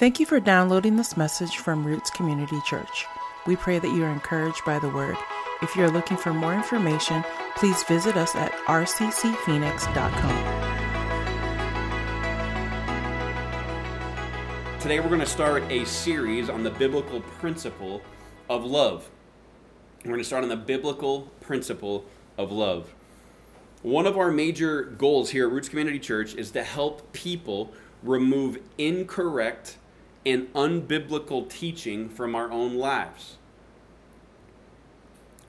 Thank you for downloading this message from Roots Community Church. We pray that you are encouraged by the word. If you are looking for more information, please visit us at rccphoenix.com. Today, we're going to start a series on the biblical principle of love. We're going to start on the biblical principle of love. One of our major goals here at Roots Community Church is to help people remove incorrect and unbiblical teaching from our own lives.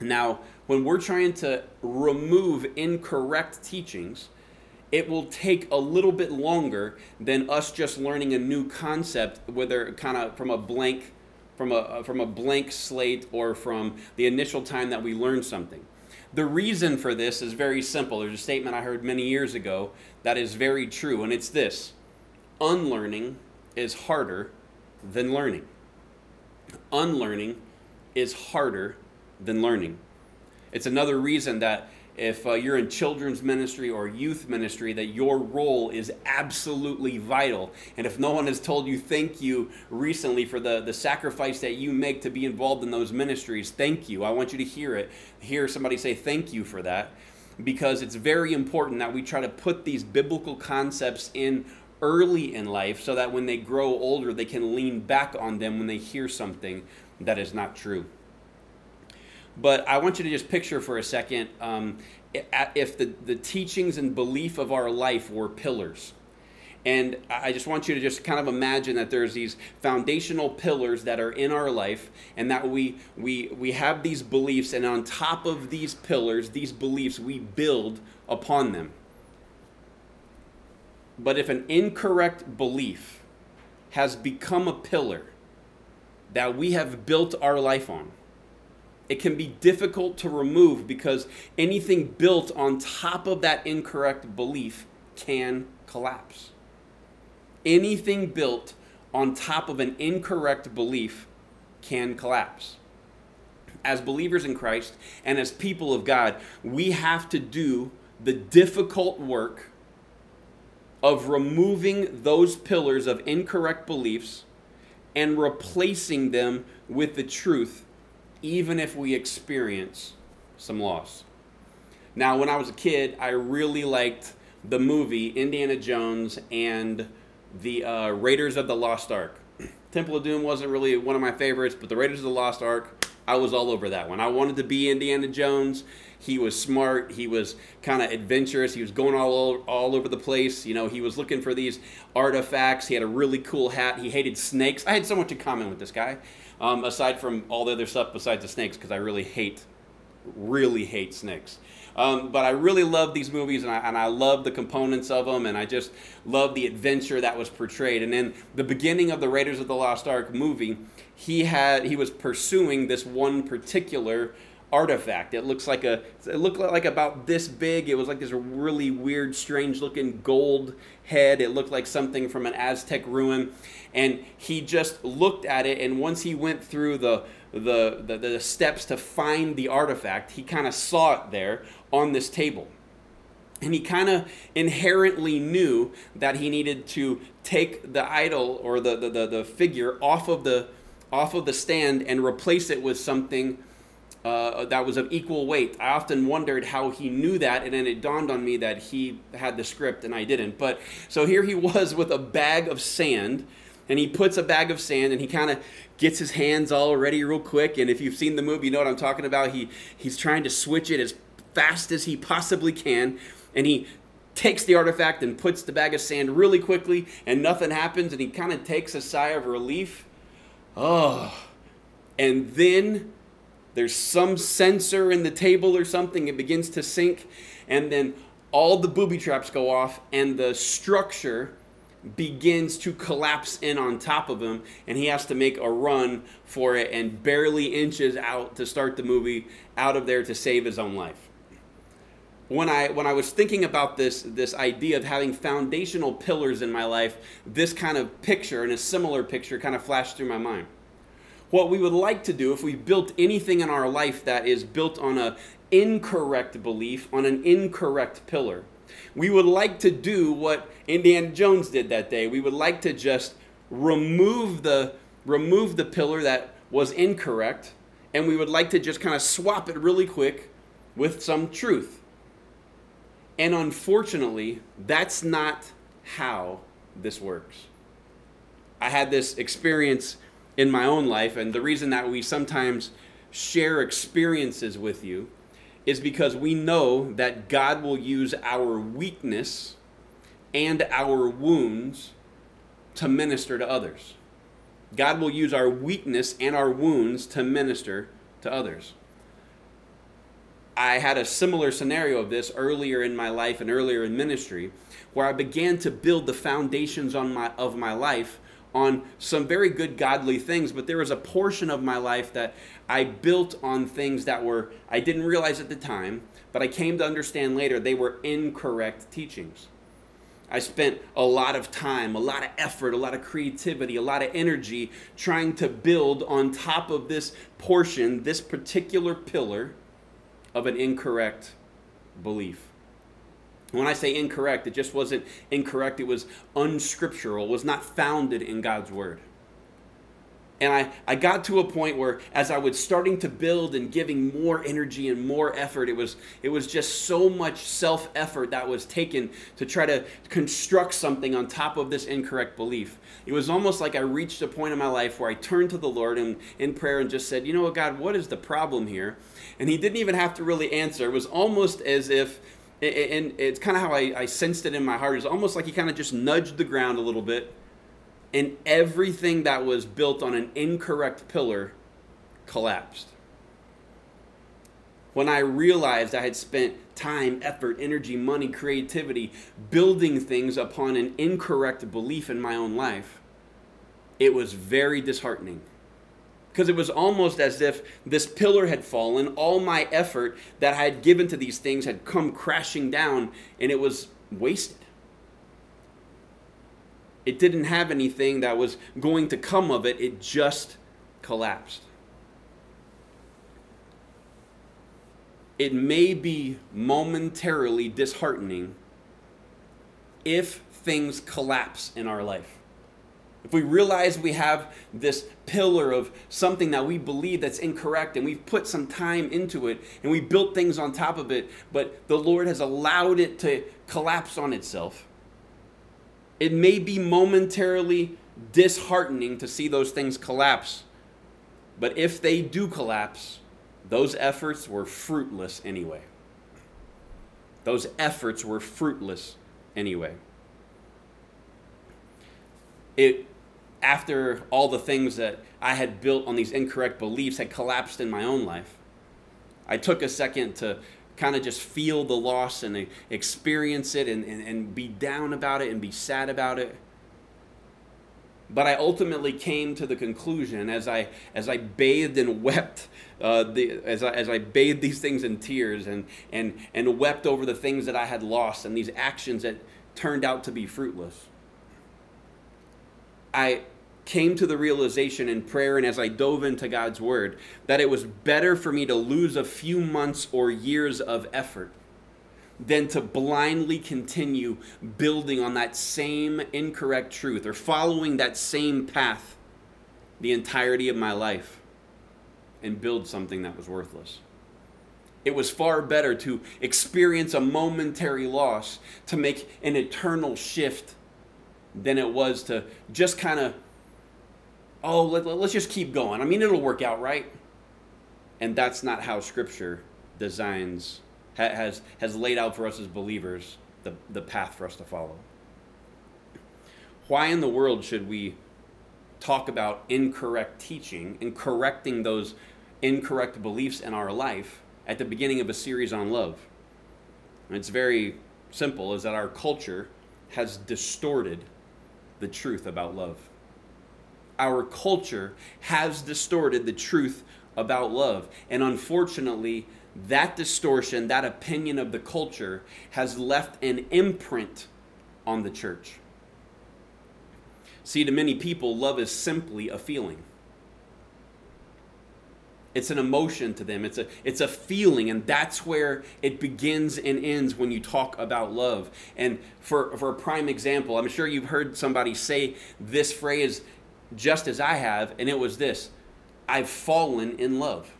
Now, when we're trying to remove incorrect teachings, it will take a little bit longer than us just learning a new concept, whether kind of from a blank from a uh, from a blank slate or from the initial time that we learn something. The reason for this is very simple. There's a statement I heard many years ago that is very true, and it's this: unlearning is harder than learning. Unlearning is harder than learning. It's another reason that if uh, you're in children's ministry or youth ministry, that your role is absolutely vital. And if no one has told you thank you recently for the, the sacrifice that you make to be involved in those ministries, thank you. I want you to hear it. Hear somebody say thank you for that. Because it's very important that we try to put these biblical concepts in early in life so that when they grow older, they can lean back on them when they hear something that is not true. But I want you to just picture for a second um, if the, the teachings and belief of our life were pillars. And I just want you to just kind of imagine that there's these foundational pillars that are in our life, and that we we we have these beliefs, and on top of these pillars, these beliefs, we build upon them. But if an incorrect belief has become a pillar that we have built our life on, it can be difficult to remove because anything built on top of that incorrect belief can collapse. Anything built on top of an incorrect belief can collapse. As believers in Christ and as people of God, we have to do the difficult work of removing those pillars of incorrect beliefs and replacing them with the truth even if we experience some loss. Now, when I was a kid, I really liked the movie Indiana Jones and the uh, Raiders of the Lost Ark. Temple of Doom wasn't really one of my favorites, but the Raiders of the Lost Ark, I was all over that one. I wanted to be Indiana Jones. He was smart. He was kind of adventurous. He was going all all over the place. You know, he was looking for these artifacts. He had a really cool hat. He hated snakes. I had so much in common with this guy um, aside from all the other stuff besides the snakes, because I really hate, really hate snakes. Um, but I really love these movies, and I, and I love the components of them, and I just love the adventure that was portrayed. And then the beginning of the Raiders of the Lost Ark movie, he had he was pursuing this one particular artifact. It looks like a it looked like about this big. It was like this really weird, strange looking gold head. It looked like something from an Aztec ruin. And he just looked at it and once he went through the the, the, the steps to find the artifact, he kind of saw it there on this table. And he kind of inherently knew that he needed to take the idol or the, the, the, the figure off of the off of the stand and replace it with something uh, that was of equal weight. I often wondered how he knew that, and then it dawned on me that he had the script and I didn't. But so here he was with a bag of sand, and he puts a bag of sand and he kind of gets his hands all ready real quick. And if you've seen the movie, you know what I'm talking about. He he's trying to switch it as fast as he possibly can, and he takes the artifact and puts the bag of sand really quickly, and nothing happens, and he kind of takes a sigh of relief. Oh, and then there's some sensor in the table or something, it begins to sink, and then all the booby traps go off, and the structure begins to collapse in on top of him, and he has to make a run for it and barely inches out to start the movie out of there to save his own life. When I when I was thinking about this this idea of having foundational pillars in my life, this kind of picture and a similar picture kind of flashed through my mind what we would like to do if we built anything in our life that is built on an incorrect belief, on an incorrect pillar. We would like to do what Indiana Jones did that day. We would like to just remove the remove the pillar that was incorrect and we would like to just kind of swap it really quick with some truth. And unfortunately, that's not how this works. I had this experience in my own life, and the reason that we sometimes share experiences with you is because we know that God will use our weakness and our wounds to minister to others. God will use our weakness and our wounds to minister to others. I had a similar scenario of this earlier in my life and earlier in ministry, where I began to build the foundations on my, of my life on some very good godly things, but there was a portion of my life that I built on things that were, I didn't realize at the time, but I came to understand later they were incorrect teachings. I spent a lot of time, a lot of effort, a lot of creativity, a lot of energy trying to build on top of this portion, this particular pillar of an incorrect belief. When I say incorrect, it just wasn't incorrect, it was unscriptural, was not founded in God's word. And I, I got to a point where as I was starting to build and giving more energy and more effort, it was it was just so much self-effort that was taken to try to construct something on top of this incorrect belief. It was almost like I reached a point in my life where I turned to the Lord and in prayer and just said, you know what, God, what is the problem here? And he didn't even have to really answer. It was almost as if and it's kind of how I, I sensed it in my heart. It's almost like he kind of just nudged the ground a little bit and everything that was built on an incorrect pillar collapsed. When I realized I had spent time, effort, energy, money, creativity building things upon an incorrect belief in my own life, it was very disheartening. Because it was almost as if this pillar had fallen, all my effort that I had given to these things had come crashing down, and it was wasted. It didn't have anything that was going to come of it, it just collapsed. It may be momentarily disheartening if things collapse in our life. If we realize we have this pillar of something that we believe that's incorrect and we've put some time into it and we built things on top of it, but the Lord has allowed it to collapse on itself, it may be momentarily disheartening to see those things collapse. But if they do collapse, those efforts were fruitless anyway. Those efforts were fruitless anyway. It after all the things that I had built on these incorrect beliefs had collapsed in my own life. I took a second to kind of just feel the loss and experience it and, and, and be down about it and be sad about it. But I ultimately came to the conclusion as I as I bathed and wept, uh, the, as I as I bathed these things in tears and and and wept over the things that I had lost and these actions that turned out to be fruitless. I came to the realization in prayer and as I dove into God's word that it was better for me to lose a few months or years of effort than to blindly continue building on that same incorrect truth or following that same path the entirety of my life and build something that was worthless. It was far better to experience a momentary loss to make an eternal shift than it was to just kind of oh, let, us just keep going. I mean, it'll work out, right? And that's not how Scripture designs, has, has laid out for us as believers the, the path for us to follow. Why in the world should we talk about incorrect teaching and correcting those incorrect beliefs in our life at the beginning of a series on love? It's very simple is that our culture has distorted the truth about love our culture has distorted the truth about love. And unfortunately, that distortion, that opinion of the culture, has left an imprint on the church. See, to many people, love is simply a feeling. It's an emotion to them. It's a it's a feeling, and that's where it begins and ends when you talk about love. And for for a prime example, I'm sure you've heard somebody say this phrase just as I have, and it was this: "I've fallen in love."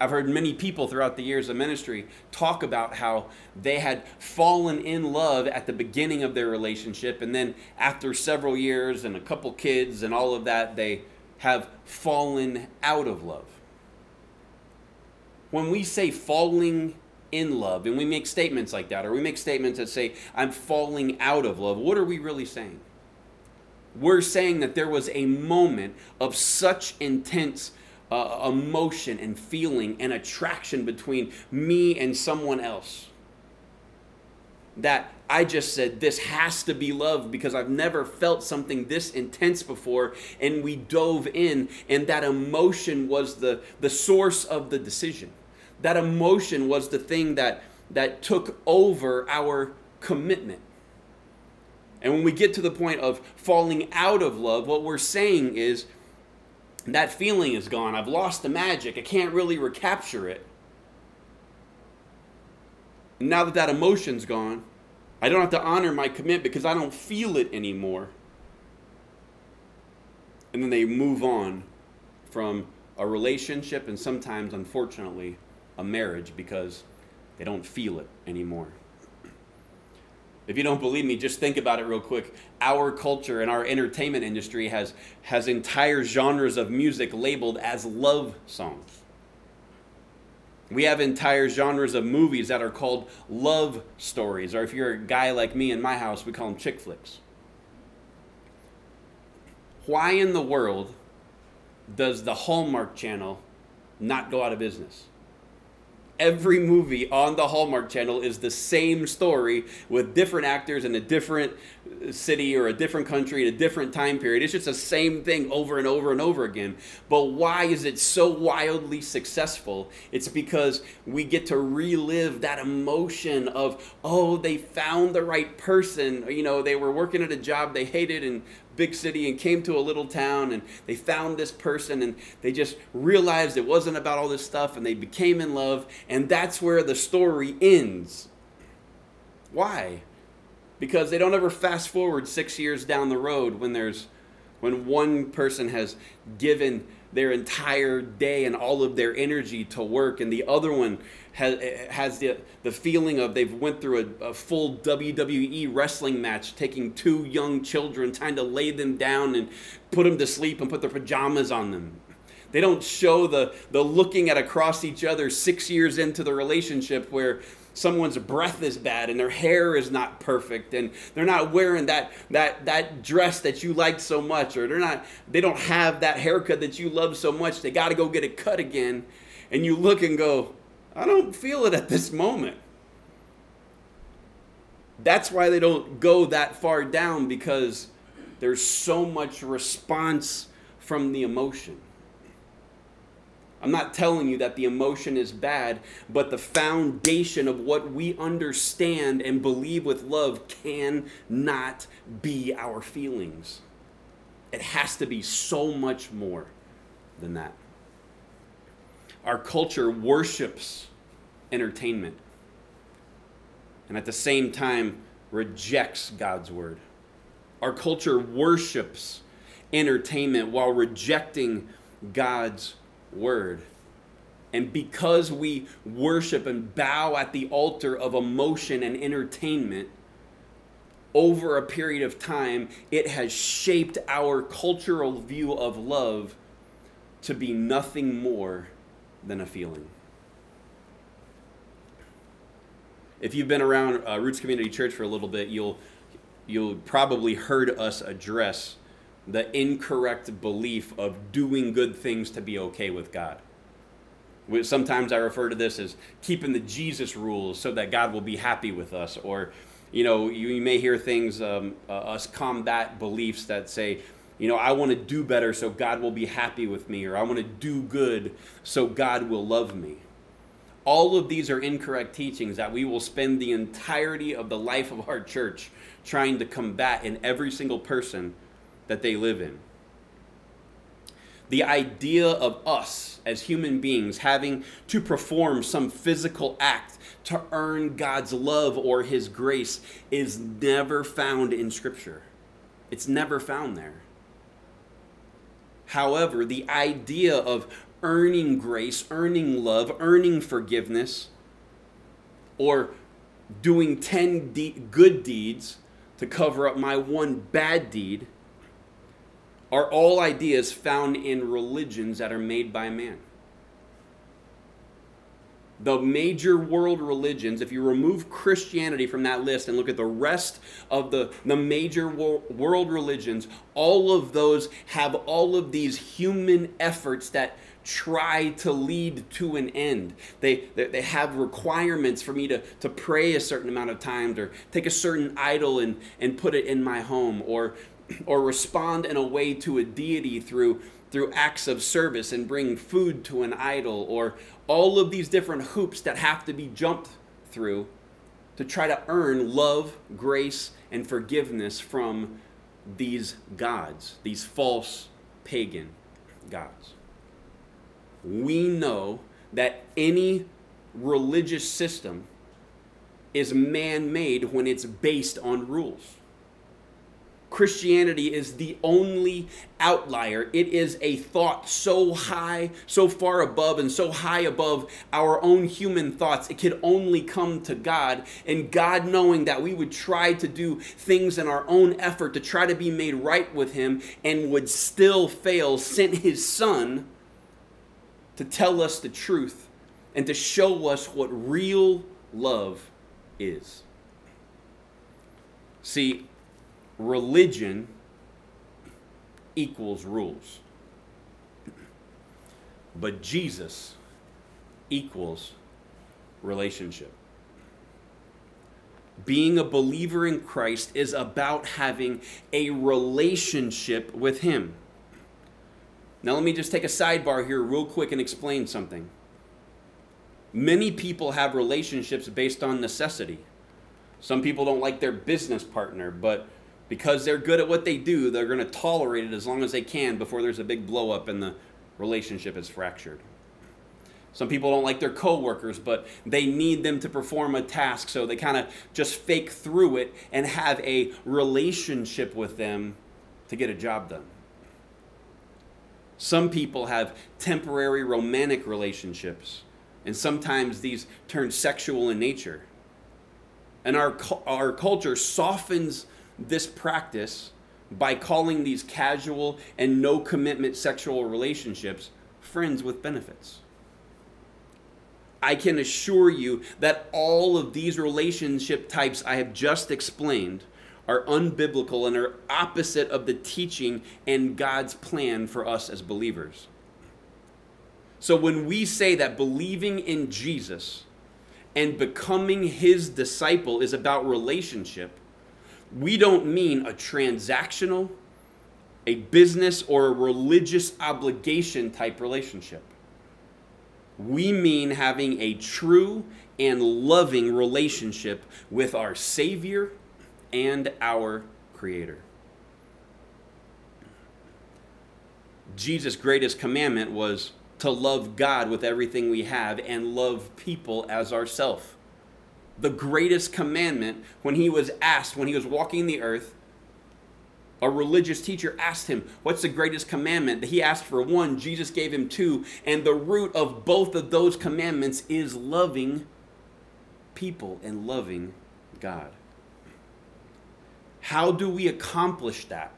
I've heard many people throughout the years of ministry talk about how they had fallen in love at the beginning of their relationship, and then after several years and a couple kids and all of that, they have fallen out of love. When we say falling in love, and we make statements like that, or we make statements that say, I'm falling out of love, what are we really saying? We're saying that there was a moment of such intense uh, emotion and feeling and attraction between me and someone else that I just said, this has to be love because I've never felt something this intense before. And we dove in, and that emotion was the, the source of the decision. That emotion was the thing that, that took over our commitment. And when we get to the point of falling out of love, what we're saying is that feeling is gone. I've lost the magic. I can't really recapture it. now that that emotion's gone, I don't have to honor my commitment because I don't feel it anymore. And then they move on from a relationship and sometimes, unfortunately, a marriage because they don't feel it anymore. If you don't believe me, just think about it real quick. Our culture and our entertainment industry has, has entire genres of music labeled as love songs. We have entire genres of movies that are called love stories, or if you're a guy like me in my house, we call them chick flicks. Why in the world does the Hallmark Channel not go out of business? Every movie on the Hallmark Channel is the same story with different actors in a different uh, city or a different country at a different time period. It's just the same thing over and over and over again. But why is it so wildly successful? It's because we get to relive that emotion of, oh, they found the right person. You know, they were working at a job they hated and big city and came to a little town and they found this person and they just realized it wasn't about all this stuff and they became in love and that's where the story ends. Why? Because they don't ever fast forward 6 years down the road when there's when one person has given their entire day and all of their energy to work and the other one has, the, the feeling of they've went through a, a, full WWE wrestling match, taking two young children, trying to lay them down and put them to sleep and put their pajamas on them. They don't show the, the looking at across each other six years into the relationship where someone's breath is bad and their hair is not perfect and they're not wearing that that that dress that you liked so much or they're not they don't have that haircut that you love so much they got to go get it cut again and you look and go I don't feel it at this moment. That's why they don't go that far down because there's so much response from the emotion. I'm not telling you that the emotion is bad, but the foundation of what we understand and believe with love cannot be our feelings. It has to be so much more than that. Our culture worships entertainment and at the same time rejects God's word. Our culture worships entertainment while rejecting God's word. And because we worship and bow at the altar of emotion and entertainment, over a period of time, it has shaped our cultural view of love to be nothing more than a feeling. If you've been around uh, Roots Community Church for a little bit, you'll you'll probably heard us address the incorrect belief of doing good things to be okay with God. Sometimes I refer to this as keeping the Jesus rules so that God will be happy with us. Or, you know, you, may hear things, um, uh, us combat beliefs that say, you know, I want to do better so God will be happy with me, or I want to do good so God will love me. All of these are incorrect teachings that we will spend the entirety of the life of our church trying to combat in every single person that they live in. The idea of us as human beings having to perform some physical act to earn God's love or His grace is never found in Scripture. It's never found there. However, the idea of earning grace, earning love, earning forgiveness, or doing 10 de- good deeds to cover up my one bad deed are all ideas found in religions that are made by man. The major world religions, if you remove Christianity from that list and look at the rest of the, the major world religions, all of those have all of these human efforts that try to lead to an end. They, they, they, have requirements for me to, to pray a certain amount of times or take a certain idol and, and put it in my home or or respond in a way to a deity through through acts of service and bring food to an idol or all of these different hoops that have to be jumped through to try to earn love, grace, and forgiveness from these gods, these false pagan gods. We know that any religious system is man made when it's based on rules. Christianity is the only outlier. It is a thought so high, so far above, and so high above our own human thoughts. It could only come to God. And God, knowing that we would try to do things in our own effort to try to be made right with Him and would still fail, sent His Son to tell us the truth and to show us what real love is. See, religion equals rules. But Jesus equals relationship. Being a believer in Christ is about having a relationship with Him. Now, let me just take a sidebar here, real quick, and explain something. Many people have relationships based on necessity. Some people don't like their business partner, but because they're good at what they do, they're going to tolerate it as long as they can before there's a big blow up and the relationship is fractured. Some people don't like their coworkers, but they need them to perform a task, so they kind of just fake through it and have a relationship with them to get a job done. Some people have temporary romantic relationships, and sometimes these turn sexual in nature. And our, our culture softens this practice by calling these casual and no commitment sexual relationships friends with benefits. I can assure you that all of these relationship types I have just explained are unbiblical and are opposite of the teaching and God's plan for us as believers. So when we say that believing in Jesus and becoming his disciple is about relationship, we don't mean a transactional, a business, or a religious obligation type relationship. We mean having a true and loving relationship with our Savior and our Creator. Jesus' greatest commandment was to love God with everything we have and love people as ourself the greatest commandment when he was asked, when he was walking the earth, a religious teacher asked him, What's the greatest commandment? He asked for one, Jesus gave him two, and the root of both of those commandments is loving people and loving God. How do we accomplish that?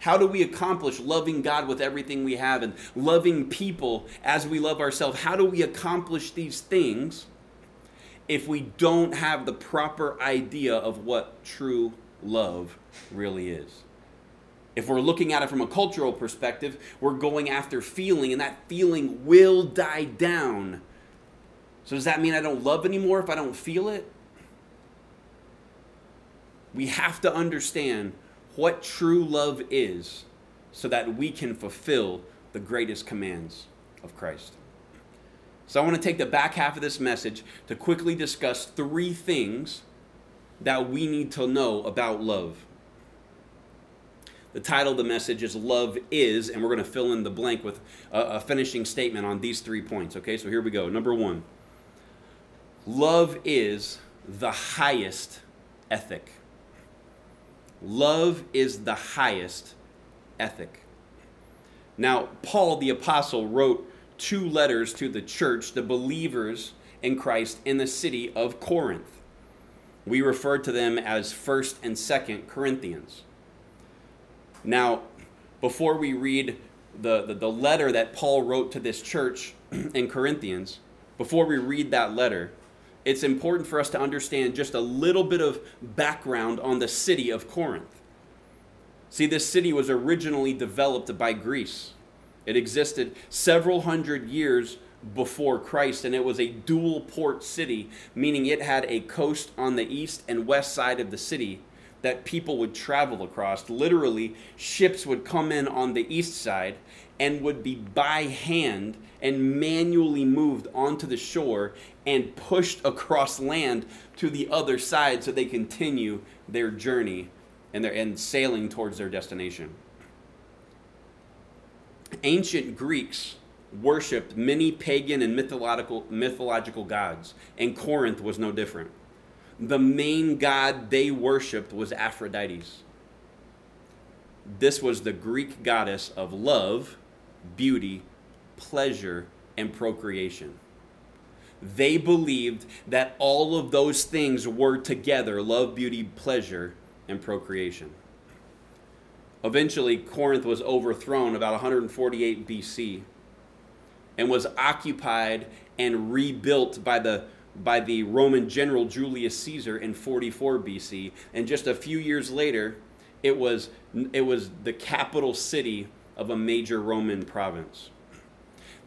How do we accomplish loving God with everything we have and loving people as we love ourselves? How do we accomplish these things? if we don't have the proper idea of what true love really is. If we're looking at it from a cultural perspective, we're going after feeling, and that feeling will die down. So, does that mean I don't love anymore if I don't feel it? We have to understand what true love is so that we can fulfill the greatest commands of Christ. So I want to take the back half of this message to quickly discuss three things that we need to know about love. The title of the message is Love Is, and we're going to fill in the blank with a, a finishing statement on these three points. Okay, so here we go. Number one Love is the highest ethic. Love is the highest ethic. Now, Paul the Apostle wrote two letters to the church, the believers in Christ in the city of Corinth. We refer to them as 1st and 2nd Corinthians. Now, before we read the, the, the, letter that Paul wrote to this church in Corinthians, before we read that letter, it's important for us to understand just a little bit of background on the city of Corinth. See, this city was originally developed by Greece. It existed several hundred years before Christ, and it was a dual port city, meaning it had a coast on the east and west side of the city that people would travel across. Literally, ships would come in on the east side and would be by hand and manually moved onto the shore and pushed across land to the other side so they continue their journey and their and sailing towards their destination. Ancient Greeks worshipped many pagan and mythological, mythological gods, and Corinth was no different. The main god they worshipped was Aphrodite. This was the Greek goddess of love, beauty, pleasure, and procreation. They believed that all of those things were together love, beauty, pleasure, and procreation. Eventually, Corinth was overthrown about 148 BC and was occupied and rebuilt by the by the Roman general Julius Caesar in 44 BC and just a few years later it was it was the capital city of a major Roman province.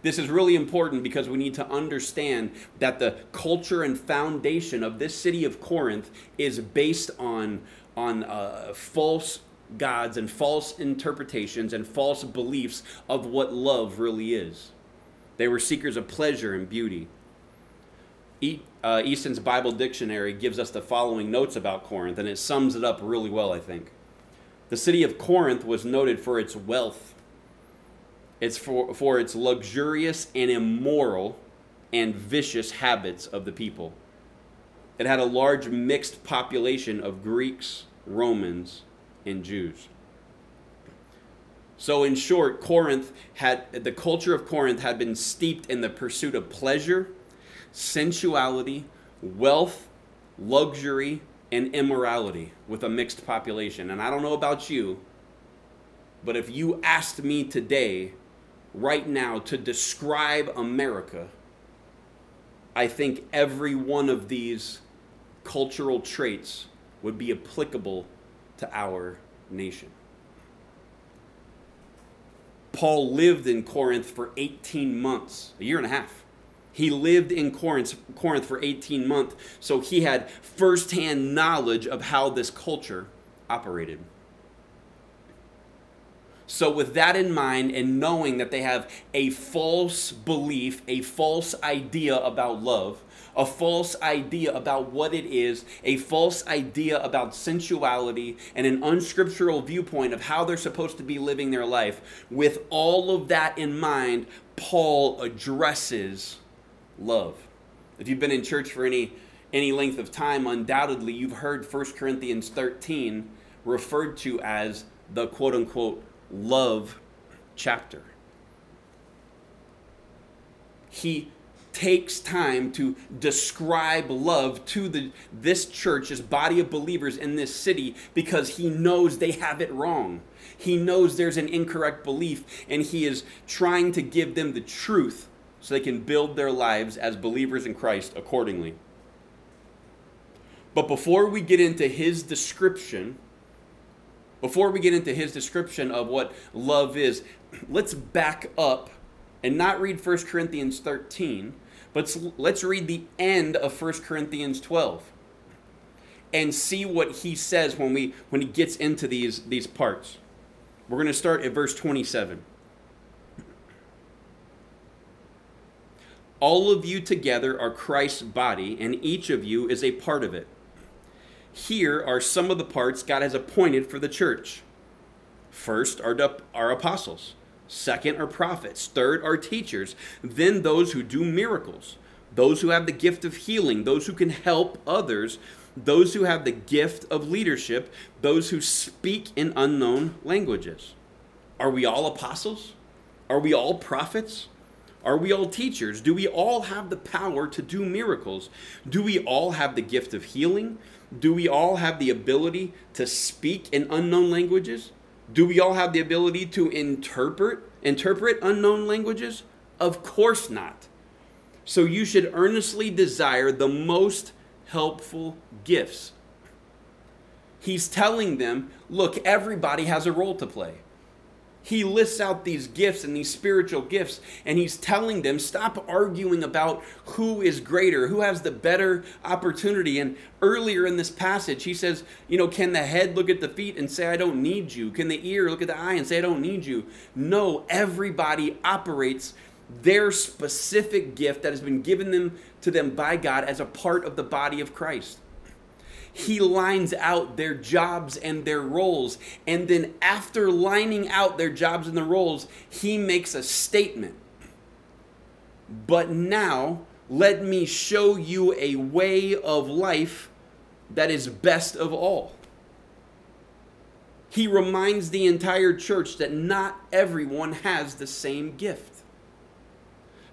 This is really important because we need to understand that the culture and foundation of this city of Corinth is based on on uh, false gods and false interpretations and false beliefs of what love really is. They were seekers of pleasure and beauty. Uh, Easton's Bible Dictionary gives us the following notes about Corinth, and it sums it up really well, I think. The city of Corinth was noted for its wealth, it's for, for its luxurious and immoral and vicious habits of the people. It had a large mixed population of Greeks, Romans, and Jews. So, in short, Corinth had the culture of Corinth had been steeped in the pursuit of pleasure, sensuality, wealth, luxury, and immorality with a mixed population. And I don't know about you, but if you asked me today, right now, to describe America, I think every one of these cultural traits would be applicable to our nation. Paul lived in Corinth for 18 months, a year and a half. He lived in Corinth, Corinth for 18 months, so he had firsthand knowledge of how this culture operated. So, with that in mind, and knowing that they have a false belief, a false idea about love, a false idea about what it is, a false idea about sensuality, and an unscriptural viewpoint of how they're supposed to be living their life. With all of that in mind, Paul addresses love. If you've been in church for any any length of time, undoubtedly you've heard 1 Corinthians 13 referred to as the quote unquote love chapter. He takes time to describe love to the this church, this body of believers in this city, because he knows they have it wrong. He knows there's an incorrect belief, and he is trying to give them the truth so they can build their lives as believers in Christ accordingly. But before we get into his description, before we get into his description of what love is, let's back up and not read 1 Corinthians 13, but let's read the end of 1 Corinthians 12 and see what he says when we when he gets into these these parts. We're going to start at verse 27. All of you together are Christ's body, and each of you is a part of it. Here are some of the parts God has appointed for the church First are, the, are apostles, second are prophets, third are teachers, then those who do miracles, those who have the gift of healing, those who can help others, those who have the gift of leadership, those who speak in unknown languages. Are we all apostles? Are we all prophets? Are we all teachers? Do we all have the power to do miracles? Do we all have the gift of healing? Do we all have the ability to speak in unknown languages? Do we all have the ability to interpret interpret unknown languages? Of course not. So you should earnestly desire the most helpful gifts. He's telling them, look, everybody has a role to play he lists out these gifts and these spiritual gifts and he's telling them stop arguing about who is greater who has the better opportunity. And earlier in this passage he says you know can the head look at the feet and say i don't need you can the ear look at the eye and say i don't need you no everybody operates their specific gift that has been given them to them by god as a part of the body of christ he lines out their jobs and their roles. And then, after lining out their jobs and their roles, he makes a statement. But now, let me show you a way of life that is best of all. He reminds the entire church that not everyone has the same gift.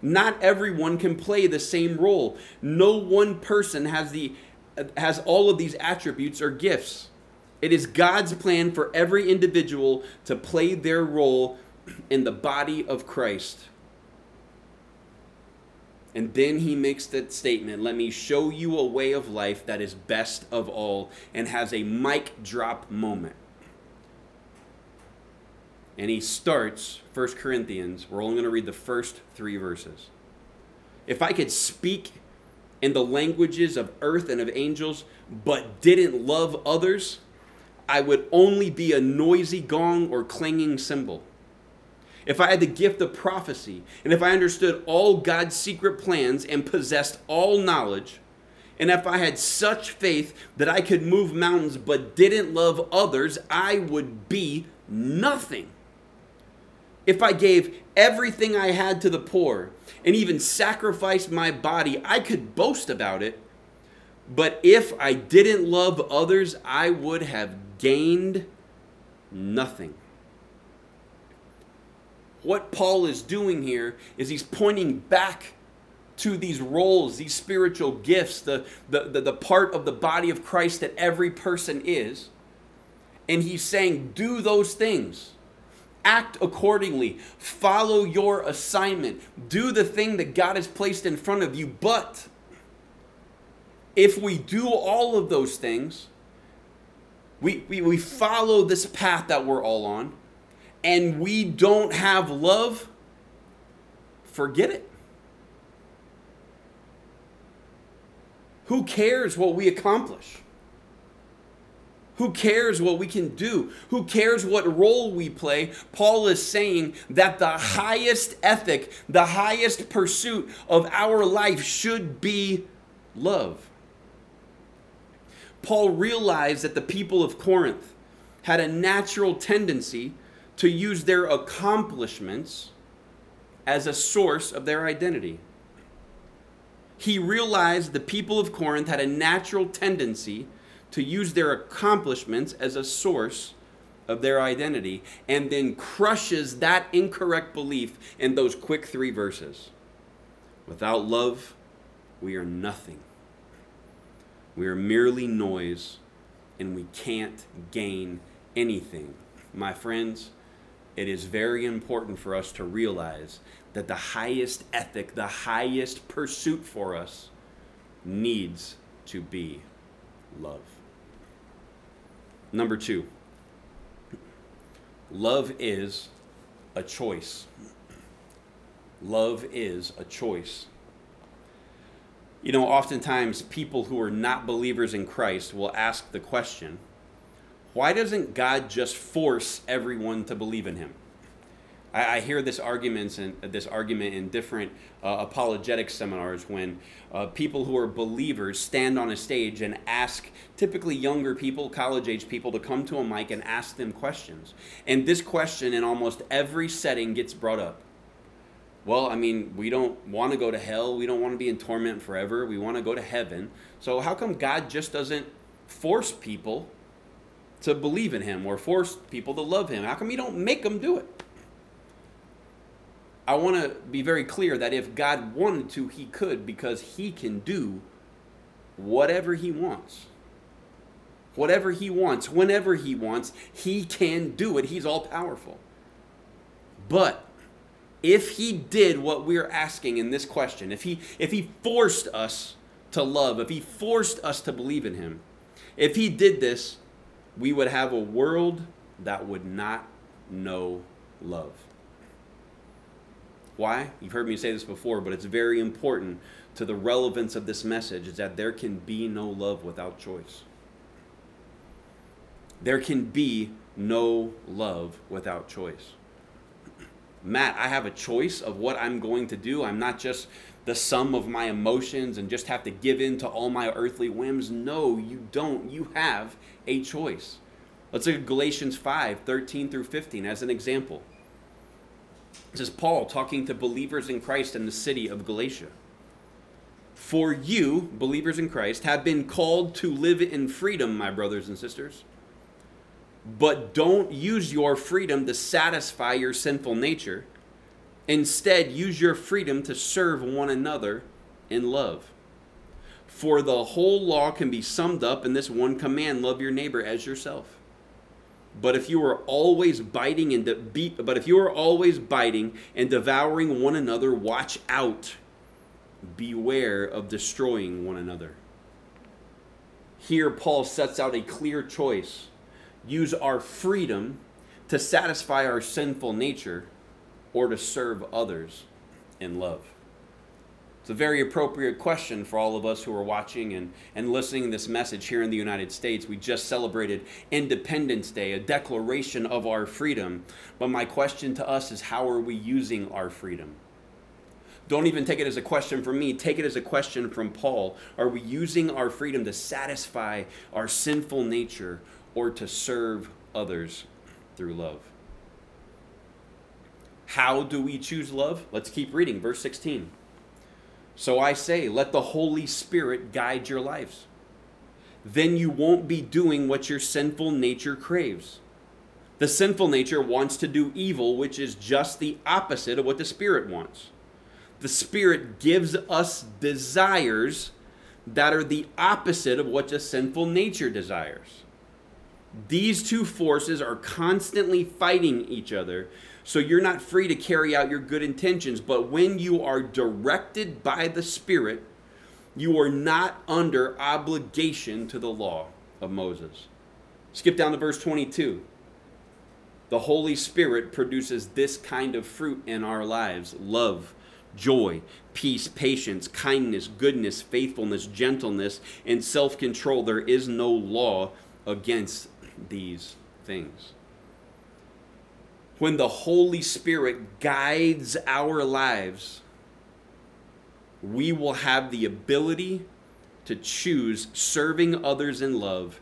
Not everyone can play the same role. No one person has the has all of these attributes or gifts. It is God's plan for every individual to play their role in the body of Christ. And then he makes that statement let me show you a way of life that is best of all, and has a mic drop moment. And he starts 1 Corinthians. We're only going to read the first three verses. If I could speak in the languages of earth and of angels, but didn't love others, I would only be a noisy gong or clanging cymbal. If I had the gift of prophecy, and if I understood all God's secret plans and possessed all knowledge, and if I had such faith that I could move mountains but didn't love others, I would be nothing. If I gave everything I had to the poor and even sacrificed my body, I could boast about it. But if I didn't love others, I would have gained nothing. What Paul is doing here is he's pointing back to these roles, these spiritual gifts, the, the, the, the, part of the body of Christ that every person is. And he's saying, do those things act accordingly, follow your assignment, do the thing that God has placed in front of you. But if we do all of those things, we, we, we follow this path that we're all on, and we don't have love, forget it. Who cares what we accomplish? Who cares what we can do? Who cares what role we play? Paul is saying that the highest ethic, the highest pursuit of our life should be love. Paul realized that the people of Corinth had a natural tendency to use their accomplishments as a source of their identity. He realized the people of Corinth had a natural tendency to use their accomplishments as a source of their identity and then crushes that incorrect belief in those quick three verses. Without love, we are nothing. We are merely noise and we can't gain anything. My friends, it is very important for us to realize that the highest ethic, the highest pursuit for us needs to be love. Number two, love is a choice. Love is a choice. You know, oftentimes people who are not believers in Christ will ask the question why doesn't God just force everyone to believe in Him? I, I hear this arguments and this argument in different uh, apologetic seminars when uh, people who are believers stand on a stage and ask typically younger people, college age people, to come to a mic and ask them questions. And this question in almost every setting gets brought up. Well, I mean, we don't want to go to hell. We don't want to be in torment forever. We want to go to heaven. So, how come God just doesn't force people to believe in Him or force people to love Him? How come you don't make them do it? I want to be very clear that if God wanted to, He could because He can do whatever He wants. Whatever He wants, whenever He wants, He can do it. He's all powerful. But if He did what we're asking in this question, if He, if he forced us to love, if He forced us to believe in Him, if He did this, we would have a world that would not know love. Why? You've heard me say this before, but it's very important to the relevance of this message is that there can be no love without choice. There can be no love without choice. Matt, I have a choice of what I'm going to do. I'm not just the sum of my emotions and just have to give in to all my earthly whims. No, you don't. You have a choice. Let's look at Galatians 5 13 through 15 as an example. This is Paul talking to believers in Christ in the city of Galatia. For you, believers in Christ, have been called to live in freedom, my brothers and sisters. But don't use your freedom to satisfy your sinful nature. Instead, use your freedom to serve one another in love. For the whole law can be summed up in this one command love your neighbor as yourself. But if you are always biting and de- be- but if you are always biting and devouring one another, watch out. Beware of destroying one another. Here Paul sets out a clear choice. Use our freedom to satisfy our sinful nature or to serve others in love. It's a very appropriate question for all of us who are watching and, and listening to this message here in the United States. We just celebrated Independence Day, a declaration of our freedom. But my question to us is how are we using our freedom? Don't even take it as a question from me, take it as a question from Paul. Are we using our freedom to satisfy our sinful nature or to serve others through love? How do we choose love? Let's keep reading, verse 16. So I say, let the Holy Spirit guide your lives. Then you won't be doing what your sinful nature craves. The sinful nature wants to do evil, which is just the opposite of what the Spirit wants. The Spirit gives us desires that are the opposite of what the sinful nature desires. These two forces are constantly fighting each other so you're not free to carry out your good intentions. But when you are directed by the Spirit, you are not under obligation to the law of Moses. Skip down to verse 22. The Holy Spirit produces this kind of fruit in our lives love, joy, peace, patience, kindness, goodness, faithfulness, gentleness, and self control. There is no law against these things when the Holy Spirit guides our lives, we will have the ability to choose serving others in love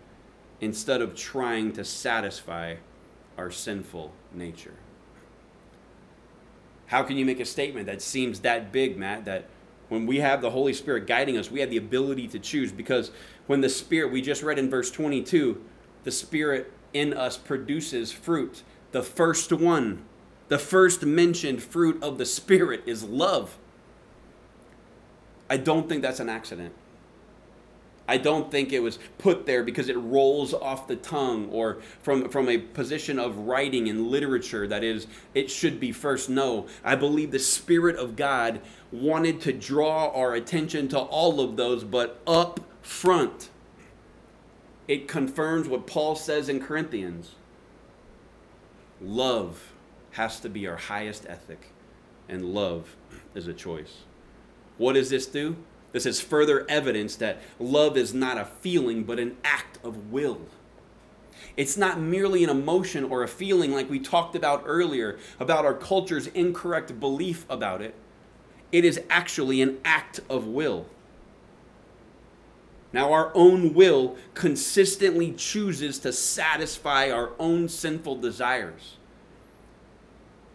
instead of trying to satisfy our sinful nature. How can you make a statement that seems that big, Matt, that when we have the Holy Spirit guiding us, we have the ability to choose? Because when the Spirit, we just read in verse 22, the Spirit in us produces fruit the first one, the first mentioned fruit of the Spirit is love. I don't think that's an accident. I don't think it was put there because it rolls off the tongue or from, from a position of writing and literature that is, it should be first. No, I believe the Spirit of God wanted to draw our attention to all of those, but up front. It confirms what Paul says in Corinthians Love has to be our highest ethic, and love is a choice. What does this do? This is further evidence that love is not a feeling, but an act of will. It's not merely an emotion or a feeling like we talked about earlier about our culture's incorrect belief about it. It is actually an act of will. Now, our own will consistently chooses to satisfy our own sinful desires.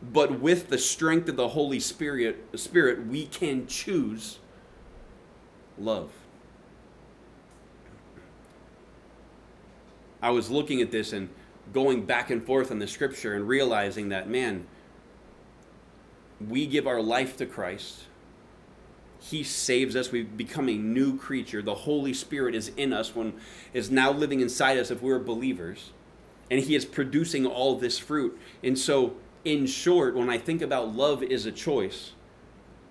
But with the strength of the Holy Spirit, Spirit we can choose love. I was looking at this and going back and forth on the scripture and realizing that, man, we give our life to Christ. He saves us. We become a new creature. The Holy Spirit is in us when is now living inside us if we're believers. And he is producing all this fruit. And so, in short, when I think about love is a choice,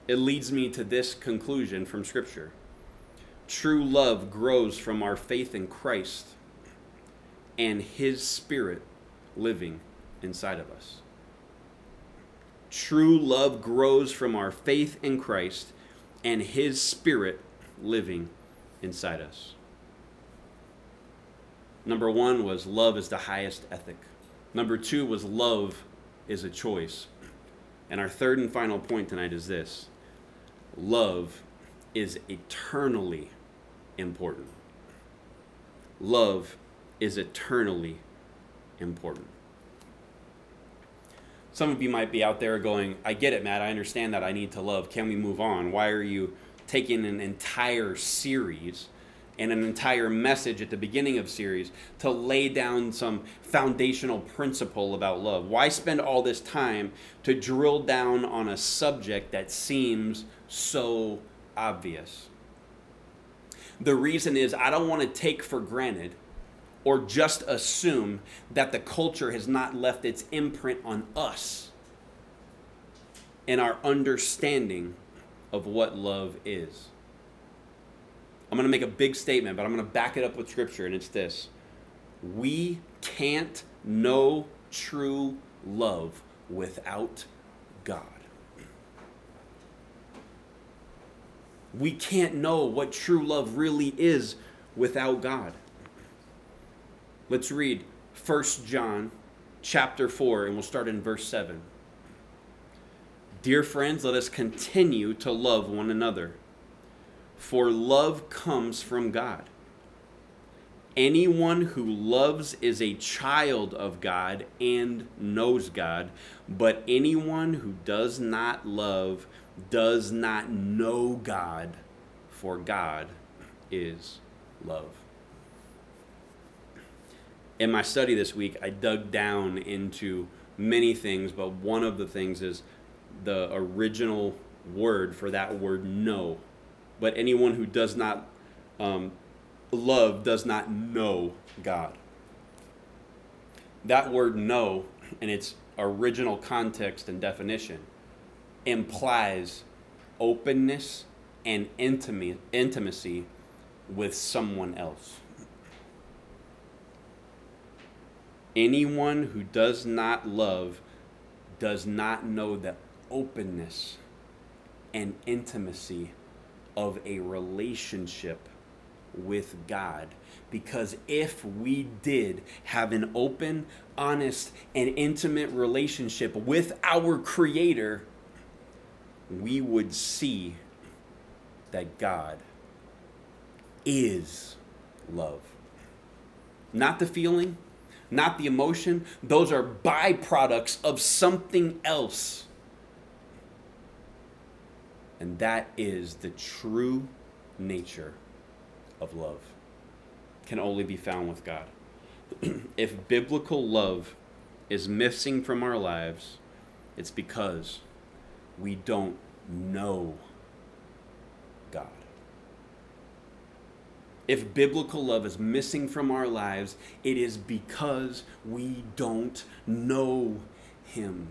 it leads me to this conclusion from Scripture. True love grows from our faith in Christ and His Spirit living inside of us. True love grows from our faith in Christ and His Spirit living inside us. Number one was love is the highest ethic. Number two was love is a choice. And our third and final point tonight is this love is eternally important. Love is eternally important. Some of you might be out there going, I get it, Matt. I understand that I need to love. Can we move on? Why are you taking an entire series and an entire message at the beginning of series to lay down some foundational principle about love? Why spend all this time to drill down on a subject that seems so obvious? The reason is I don't want to take for granted or just assume that the culture has not left its imprint on us and our understanding of what love is. I'm going to make a big statement, but I'm going to back it up with scripture, and it's this We can't know true love without God. We can't know what true love really is without God. Let's read 1 John chapter 4 and we'll start in verse 7. Dear friends, let us continue to love one another, for love comes from God. Anyone who loves is a child of God and knows God, but anyone who does not love does not know God, for God is love in my study this week, I dug down into many things, but one of the things is the original word for that word know. But anyone who does not um, love does not know God. That word know, in its original context and definition, implies openness and intimacy with someone else. Anyone who does not love does not know the openness and intimacy of a relationship with God. Because if we did have an open, honest, and intimate relationship with our Creator, we would see that God is love. Not the feeling, not the emotion. Those are byproducts of something else. And that is the true nature of love. Can only be found with God. if biblical love is missing from our lives, it's because we don't know God if biblical love is missing from our lives, it is because we don't know Him.